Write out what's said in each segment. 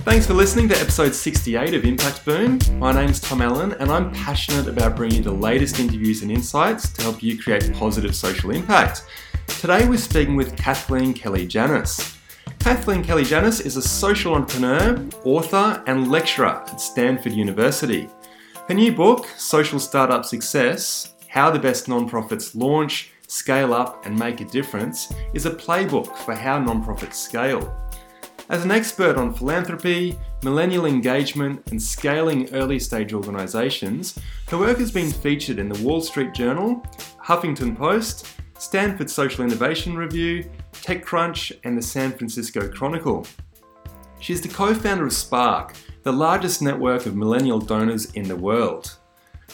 Thanks for listening to episode 68 of Impact Boom. My name's Tom Allen, and I'm passionate about bringing you the latest interviews and insights to help you create positive social impact. Today, we're speaking with Kathleen Kelly Janus. Kathleen Kelly Janus is a social entrepreneur, author, and lecturer at Stanford University. Her new book, Social Startup Success How the Best Nonprofits Launch, Scale Up, and Make a Difference, is a playbook for how nonprofits scale. As an expert on philanthropy, millennial engagement, and scaling early stage organisations, her work has been featured in the Wall Street Journal, Huffington Post, Stanford Social Innovation Review, TechCrunch, and the San Francisco Chronicle. She is the co founder of Spark, the largest network of millennial donors in the world.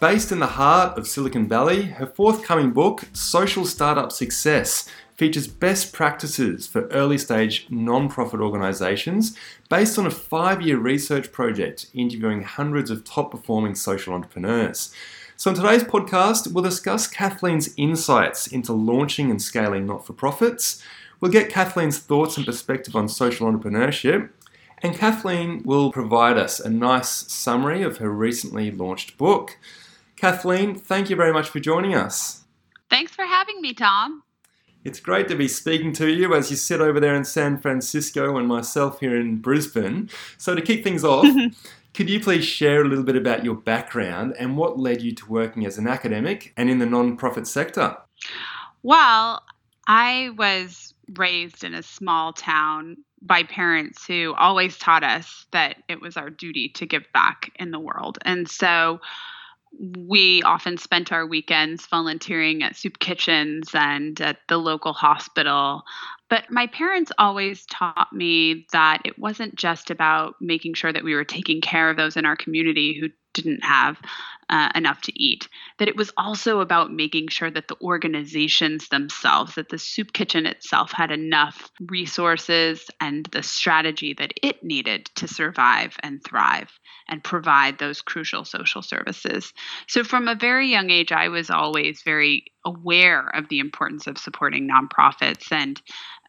Based in the heart of Silicon Valley, her forthcoming book, Social Startup Success, features best practices for early stage non-profit organizations based on a five year research project interviewing hundreds of top performing social entrepreneurs. So, in today's podcast, we'll discuss Kathleen's insights into launching and scaling not for profits. We'll get Kathleen's thoughts and perspective on social entrepreneurship. And Kathleen will provide us a nice summary of her recently launched book. Kathleen, thank you very much for joining us. Thanks for having me, Tom. It's great to be speaking to you as you sit over there in San Francisco and myself here in Brisbane. So, to kick things off, could you please share a little bit about your background and what led you to working as an academic and in the non-profit sector? Well, I was raised in a small town by parents who always taught us that it was our duty to give back in the world. And so we often spent our weekends volunteering at soup kitchens and at the local hospital. But my parents always taught me that it wasn't just about making sure that we were taking care of those in our community who didn't have uh, enough to eat. That it was also about making sure that the organizations themselves, that the soup kitchen itself had enough resources and the strategy that it needed to survive and thrive and provide those crucial social services. So, from a very young age, I was always very aware of the importance of supporting nonprofits. And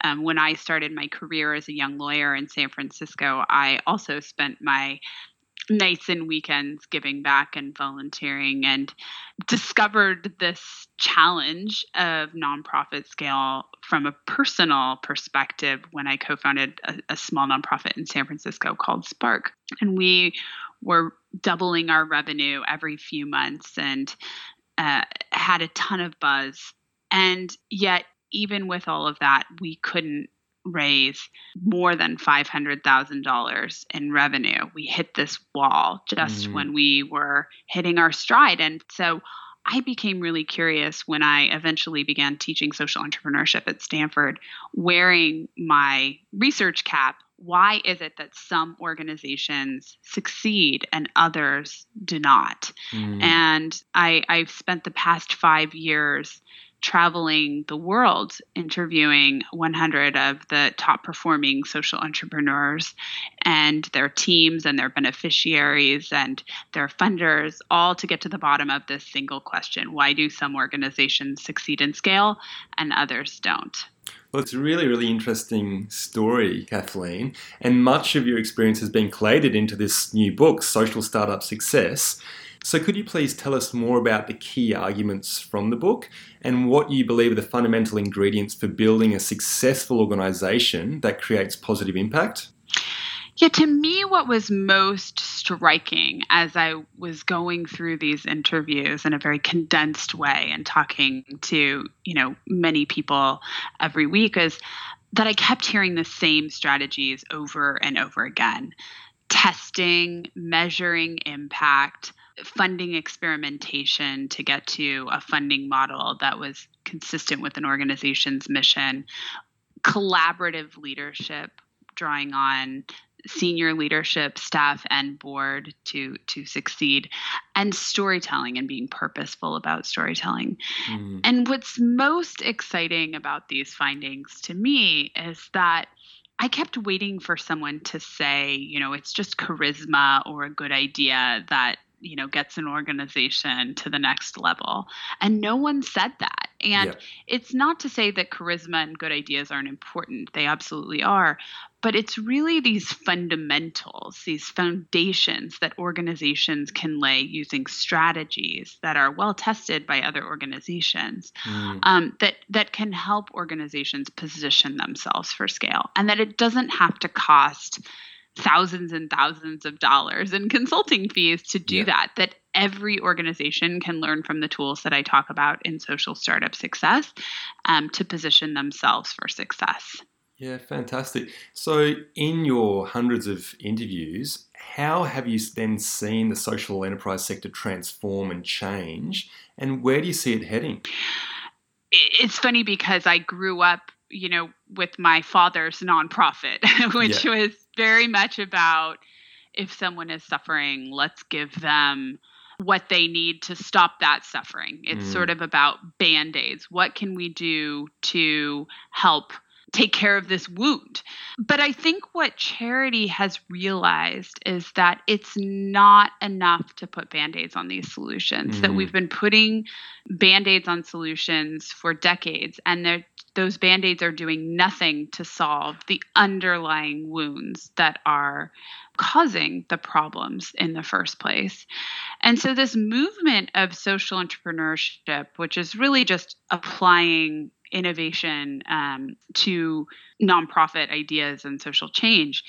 um, when I started my career as a young lawyer in San Francisco, I also spent my nights and weekends giving back and volunteering and discovered this challenge of nonprofit scale from a personal perspective when I co founded a, a, small nonprofit in San Francisco called Spark. And we were doubling our revenue every few months and uh, had a ton of buzz. And yet, even with all of that, we couldn't raise more than $500,000 in revenue. We hit this wall just mm. when we were hitting our stride. And so I became really curious when I eventually began teaching social entrepreneurship at Stanford, wearing my research cap. Why is it that some organizations succeed and others do not? Mm. And I, I've spent the past five years traveling the world interviewing 100 of the top performing social entrepreneurs and their teams and their beneficiaries and their funders, all to get to the bottom of this single question why do some organizations succeed in scale and others don't? Well, it's a really, really interesting story, Kathleen. And much of your experience has been collated into this new book, Social Startup Success. So, could you please tell us more about the key arguments from the book and what you believe are the fundamental ingredients for building a successful organization that creates positive impact? Yeah, to me, what was most striking as I was going through these interviews in a very condensed way and talking to, you know, many people every week is that I kept hearing the same strategies over and over again testing, measuring impact, funding experimentation to get to a funding model that was consistent with an organization's mission, collaborative leadership, drawing on senior leadership staff and board to to succeed and storytelling and being purposeful about storytelling mm. and what's most exciting about these findings to me is that I kept waiting for someone to say, you know, it's just charisma or a good idea that you know gets an organization to the next level and no one said that and yeah. it's not to say that charisma and good ideas aren't important they absolutely are but it's really these fundamentals these foundations that organizations can lay using strategies that are well tested by other organizations mm. um, that that can help organizations position themselves for scale and that it doesn't have to cost thousands and thousands of dollars in consulting fees to do yeah. that that every organization can learn from the tools that i talk about in social startup success um, to position themselves for success yeah fantastic so in your hundreds of interviews how have you then seen the social enterprise sector transform and change and where do you see it heading it's funny because i grew up you know, with my father's nonprofit, which yeah. was very much about if someone is suffering, let's give them what they need to stop that suffering. It's mm. sort of about band aids. What can we do to help take care of this wound? But I think what charity has realized is that it's not enough to put band aids on these solutions, mm. that we've been putting band aids on solutions for decades, and those band aids are doing nothing to solve the underlying wounds that are causing the problems in the first place. And so, this movement of social entrepreneurship, which is really just applying innovation um, to nonprofit ideas and social change,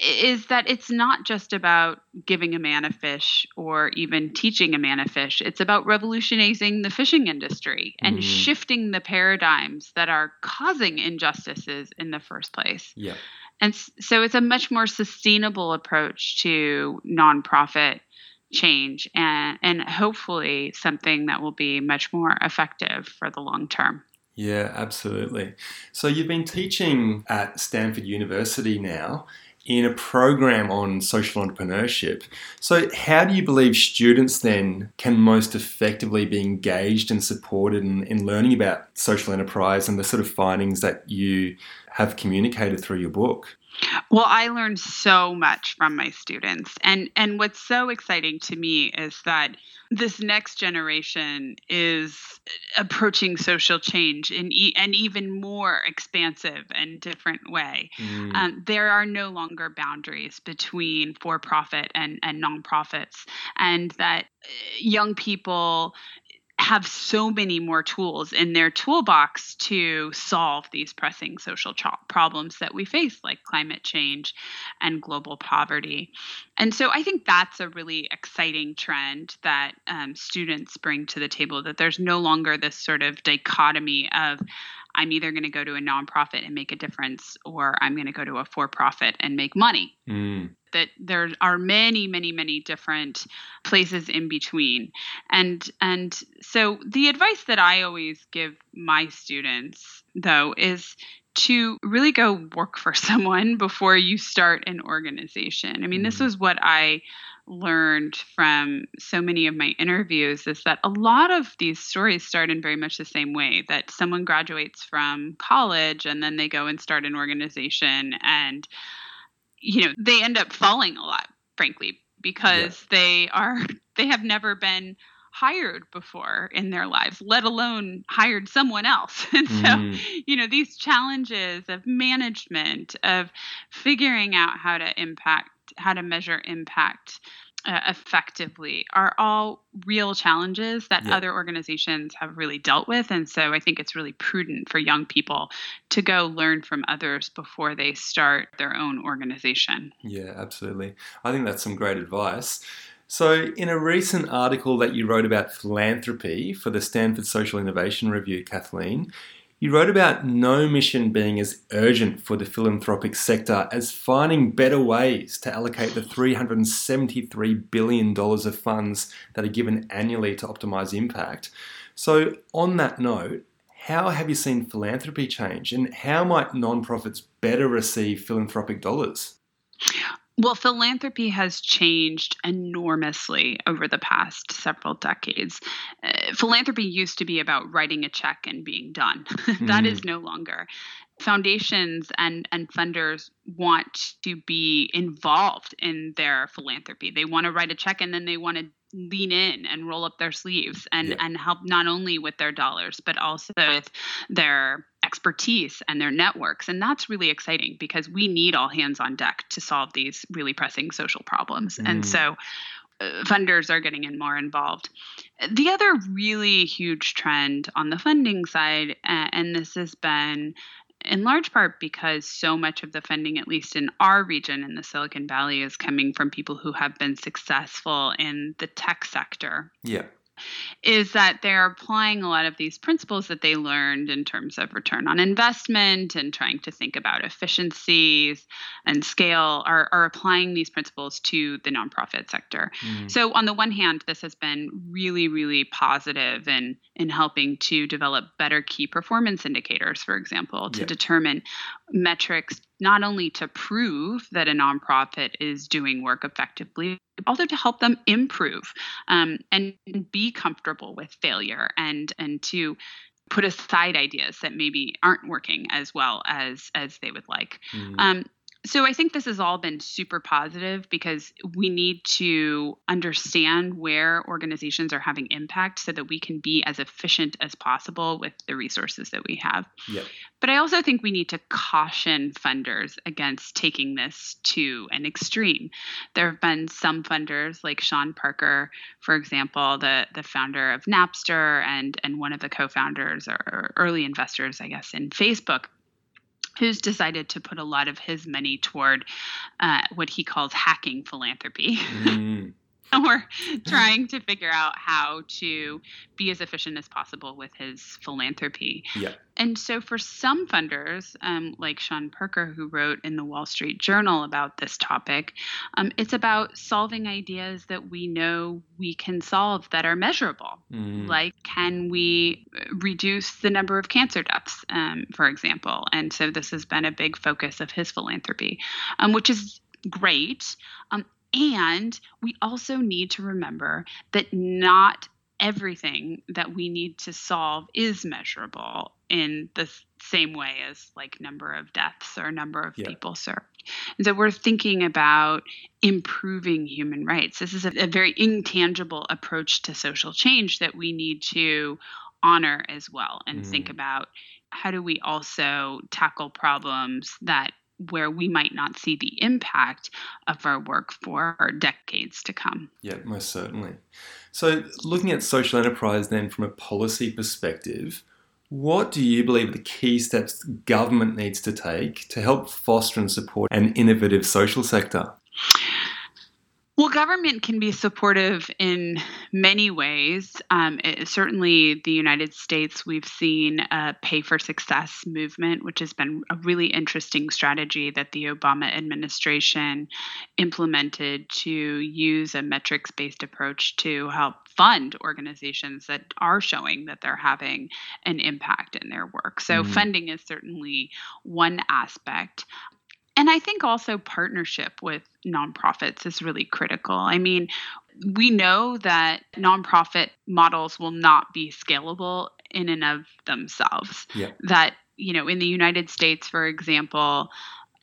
is that it's not just about giving a man a fish or even teaching a man a fish. It's about revolutionizing the fishing industry and mm-hmm. shifting the paradigms that are causing injustices in the first place. Yeah. And so it's a much more sustainable approach to nonprofit change and and hopefully something that will be much more effective for the long term. Yeah, absolutely. So you've been teaching at Stanford University now in a program on social entrepreneurship. So, how do you believe students then can most effectively be engaged and supported in, in learning about social enterprise and the sort of findings that you have communicated through your book? Well, I learned so much from my students. And and what's so exciting to me is that this next generation is approaching social change in e- an even more expansive and different way. Mm. Um, there are no longer boundaries between for-profit and, and nonprofits, and that uh, young people have so many more tools in their toolbox to solve these pressing social problems that we face, like climate change and global poverty. And so I think that's a really exciting trend that um, students bring to the table that there's no longer this sort of dichotomy of, I'm either going to go to a nonprofit and make a difference, or I'm going to go to a for profit and make money. Mm. That there are many, many, many different places in between, and and so the advice that I always give my students, though, is to really go work for someone before you start an organization. I mean, this mm. was what I learned from so many of my interviews is that a lot of these stories start in very much the same way that someone graduates from college and then they go and start an organization and you know they end up falling a lot frankly because yeah. they are they have never been hired before in their lives, let alone hired someone else. And so, mm. you know, these challenges of management, of figuring out how to impact how to measure impact uh, effectively are all real challenges that yeah. other organizations have really dealt with. And so I think it's really prudent for young people to go learn from others before they start their own organization. Yeah, absolutely. I think that's some great advice. So, in a recent article that you wrote about philanthropy for the Stanford Social Innovation Review, Kathleen, You wrote about no mission being as urgent for the philanthropic sector as finding better ways to allocate the $373 billion of funds that are given annually to optimise impact. So, on that note, how have you seen philanthropy change and how might nonprofits better receive philanthropic dollars? Well, philanthropy has changed enormously over the past several decades. Uh, philanthropy used to be about writing a check and being done. that mm. is no longer. Foundations and, and funders want to be involved in their philanthropy. They want to write a check and then they want to lean in and roll up their sleeves and yeah. and help not only with their dollars but also with their expertise and their networks and that's really exciting because we need all hands on deck to solve these really pressing social problems mm. and so uh, funders are getting in more involved. The other really huge trend on the funding side, and this has been in large part because so much of the funding, at least in our region in the Silicon Valley, is coming from people who have been successful in the tech sector. Yeah is that they're applying a lot of these principles that they learned in terms of return on investment and trying to think about efficiencies and scale are, are applying these principles to the nonprofit sector. Mm. So on the one hand, this has been really, really positive in in helping to develop better key performance indicators, for example, to yeah. determine metrics not only to prove that a nonprofit is doing work effectively, also to help them improve um, and be comfortable with failure and and to put aside ideas that maybe aren't working as well as as they would like. Mm-hmm. Um, so I think this has all been super positive because we need to understand where organizations are having impact so that we can be as efficient as possible with the resources that we have. Yep. But I also think we need to caution funders against taking this to an extreme. There have been some funders like Sean Parker, for example, the the founder of Napster and and one of the co-founders or early investors, I guess, in Facebook who's decided to put a lot of his money toward uh, what he calls hacking philanthropy. Mm. or trying to figure out how to be as efficient as possible with his philanthropy. Yeah. And so, for some funders, um, like Sean Parker, who wrote in the Wall Street Journal about this topic, um, it's about solving ideas that we know we can solve that are measurable. Mm. Like, can we reduce the number of cancer deaths, um, for example? And so, this has been a big focus of his philanthropy, um, which is great. Um, and we also need to remember that not everything that we need to solve is measurable in the same way as like number of deaths or number of yeah. people served. And so we're thinking about improving human rights. This is a, a very intangible approach to social change that we need to honor as well and mm. think about how do we also tackle problems that where we might not see the impact of our work for decades to come. Yeah, most certainly. So, looking at social enterprise then from a policy perspective, what do you believe are the key steps government needs to take to help foster and support an innovative social sector? Well, government can be supportive in many ways. Um, it, certainly, the United States, we've seen a pay for success movement, which has been a really interesting strategy that the Obama administration implemented to use a metrics based approach to help fund organizations that are showing that they're having an impact in their work. So, mm-hmm. funding is certainly one aspect. And I think also partnership with nonprofits is really critical. I mean, we know that nonprofit models will not be scalable in and of themselves. Yeah. That, you know, in the United States, for example,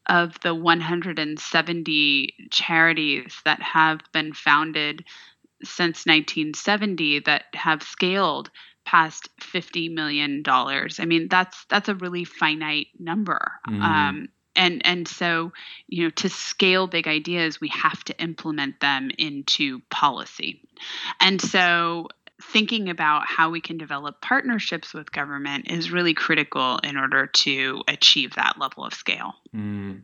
of the 170 charities that have been founded since 1970 that have scaled past 50 million dollars. I mean, that's that's a really finite number. Mm. Um, and and so you know to scale big ideas we have to implement them into policy and so thinking about how we can develop partnerships with government is really critical in order to achieve that level of scale mm.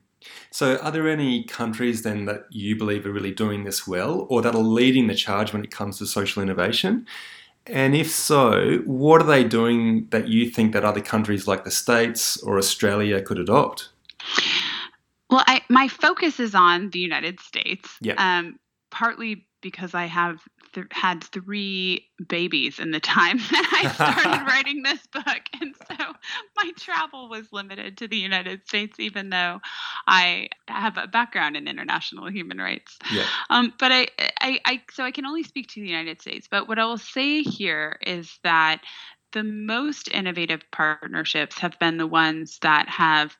So, are there any countries then that you believe are really doing this well or that are leading the charge when it comes to social innovation? And if so, what are they doing that you think that other countries like the States or Australia could adopt? Well, I, my focus is on the United States. Um, partly because I have th- had three babies in the time that I started writing this book, and so my travel was limited to the United States, even though I have a background in international human rights. Yeah. Um, but I, I, I, so I can only speak to the United States. But what I will say here is that the most innovative partnerships have been the ones that have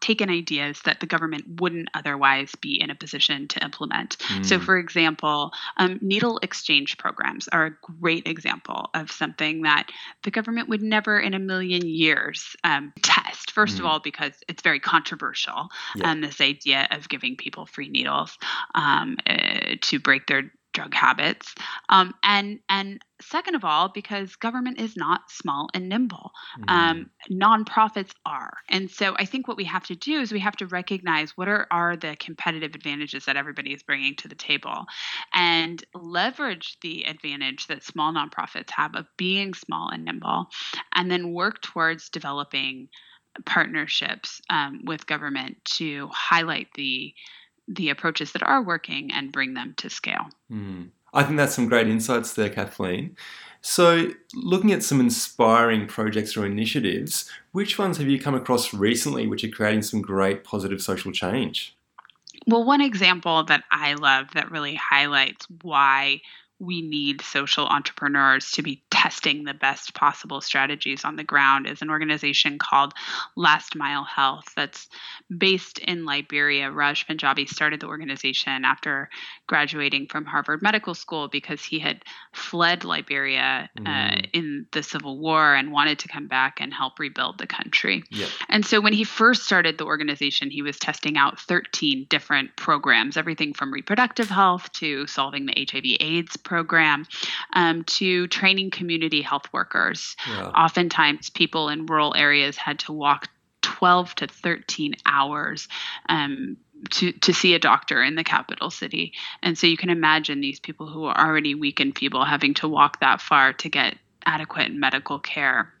taken ideas that the government wouldn't otherwise be in a position to implement. Mm. So, for example, um, needle exchange programs are a great example of something that the government would never in a million years um, test. First mm. of all, because it's very controversial, yeah. um, this idea of giving people free needles um, uh, to break their drug habits. Um, and and second of all because government is not small and nimble. Mm. um, nonprofits are. And so i think what we have to do is we have to recognize what are, are the competitive advantages that everybody is bringing to the table and leverage the advantage that small nonprofits have of being small and nimble and then work towards developing partnerships um, with government to highlight the the approaches that are working and bring them to scale. Mm. I think that's some great insights there, Kathleen. So, looking at some inspiring projects or initiatives, which ones have you come across recently which are creating some great positive social change? Well, one example that I love that really highlights why we need social entrepreneurs to be testing the best possible strategies on the ground is an organization called Last Mile Health that's based in Liberia. Raj Panjabi started the organization after graduating from Harvard Medical School because he had fled Liberia uh, mm. in the Civil War and wanted to come back and help rebuild the country. Yep. And so when he first started the organization, he was testing out 13 different programs, everything from reproductive health to solving the HIV/AIDS program um, to training community health workers. Yeah. Oftentimes, people in rural areas had to walk 12 to 13 hours um, to, to see a doctor in the capital city. And so you can imagine these people who are already weak and feeble having to walk that far to get adequate medical care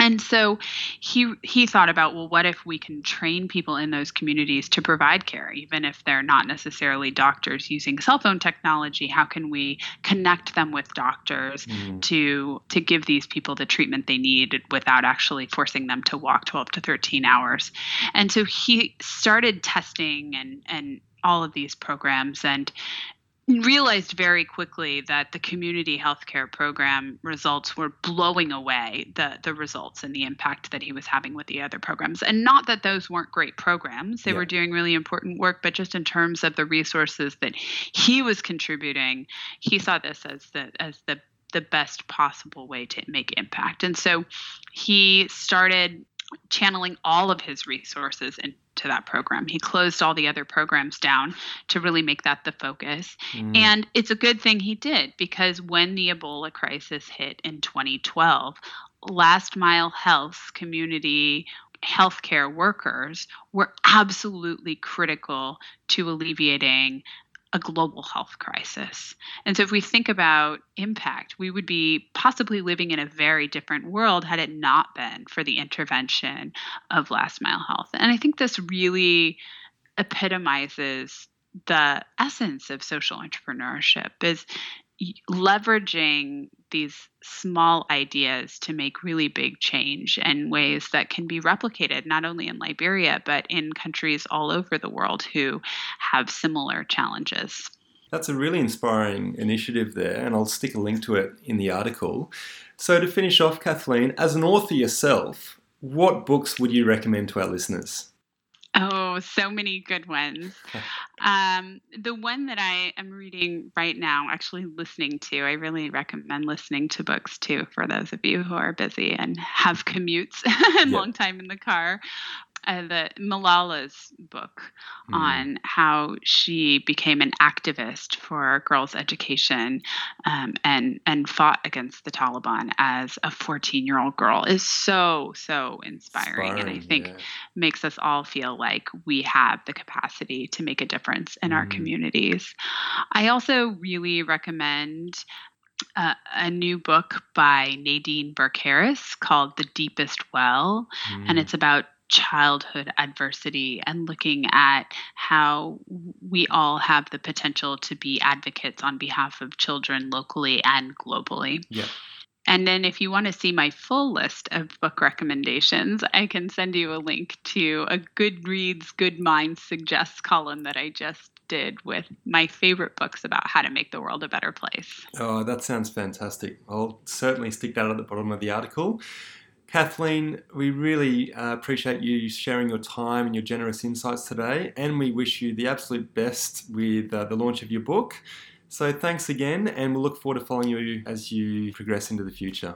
and so he he thought about well what if we can train people in those communities to provide care even if they're not necessarily doctors using cell phone technology how can we connect them with doctors mm. to to give these people the treatment they need without actually forcing them to walk 12 to 13 hours and so he started testing and and all of these programs and realized very quickly that the community healthcare program results were blowing away the the results and the impact that he was having with the other programs. And not that those weren't great programs. They yeah. were doing really important work but just in terms of the resources that he was contributing he saw this as the as the the best possible way to make impact. And so he started channeling all of his resources into that program. He closed all the other programs down to really make that the focus. Mm. And it's a good thing he did because when the Ebola crisis hit in 2012, Last Mile Health community healthcare workers were absolutely critical to alleviating a global health crisis. And so, if we think about impact, we would be possibly living in a very different world had it not been for the intervention of last mile health. And I think this really epitomizes the essence of social entrepreneurship is leveraging these small ideas to make really big change in ways that can be replicated not only in Liberia but in countries all over the world who have similar challenges. That's a really inspiring initiative there, and I'll stick a link to it in the article. So, to finish off, Kathleen, as an author yourself, what books would you recommend to our listeners? Oh, so many good ones. Um, the one that I am reading right now, actually listening to, I really recommend listening to books too for those of you who are busy and have commutes and long time in the car uh, the Malala's book mm. on how she became an activist for girls' education um, and and fought against the Taliban as a 14 year old girl is so so inspiring, inspiring and I think yeah. makes us all feel like we have the capacity to make a difference in mm. our communities. I also really recommend uh, a new book by Nadine Burke Harris called The Deepest Well, mm. and it's about childhood adversity and looking at how we all have the potential to be advocates on behalf of children locally and globally. Yeah. And then, if you want to see my full list of book recommendations, I can send you a link to a Goodreads Good Minds Suggests column that I just did with my favorite books about how to make the world a better place. Oh, that sounds fantastic. I'll certainly stick that at the bottom of the article. Kathleen, we really uh, appreciate you sharing your time and your generous insights today, and we wish you the absolute best with uh, the launch of your book. So, thanks again, and we'll look forward to following you as you progress into the future.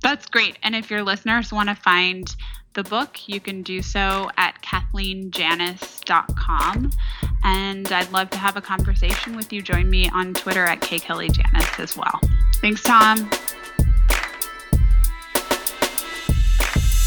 That's great. And if your listeners want to find the book, you can do so at kathleenjanus.com. And I'd love to have a conversation with you. Join me on Twitter at kkellyjanus as well. Thanks, Tom.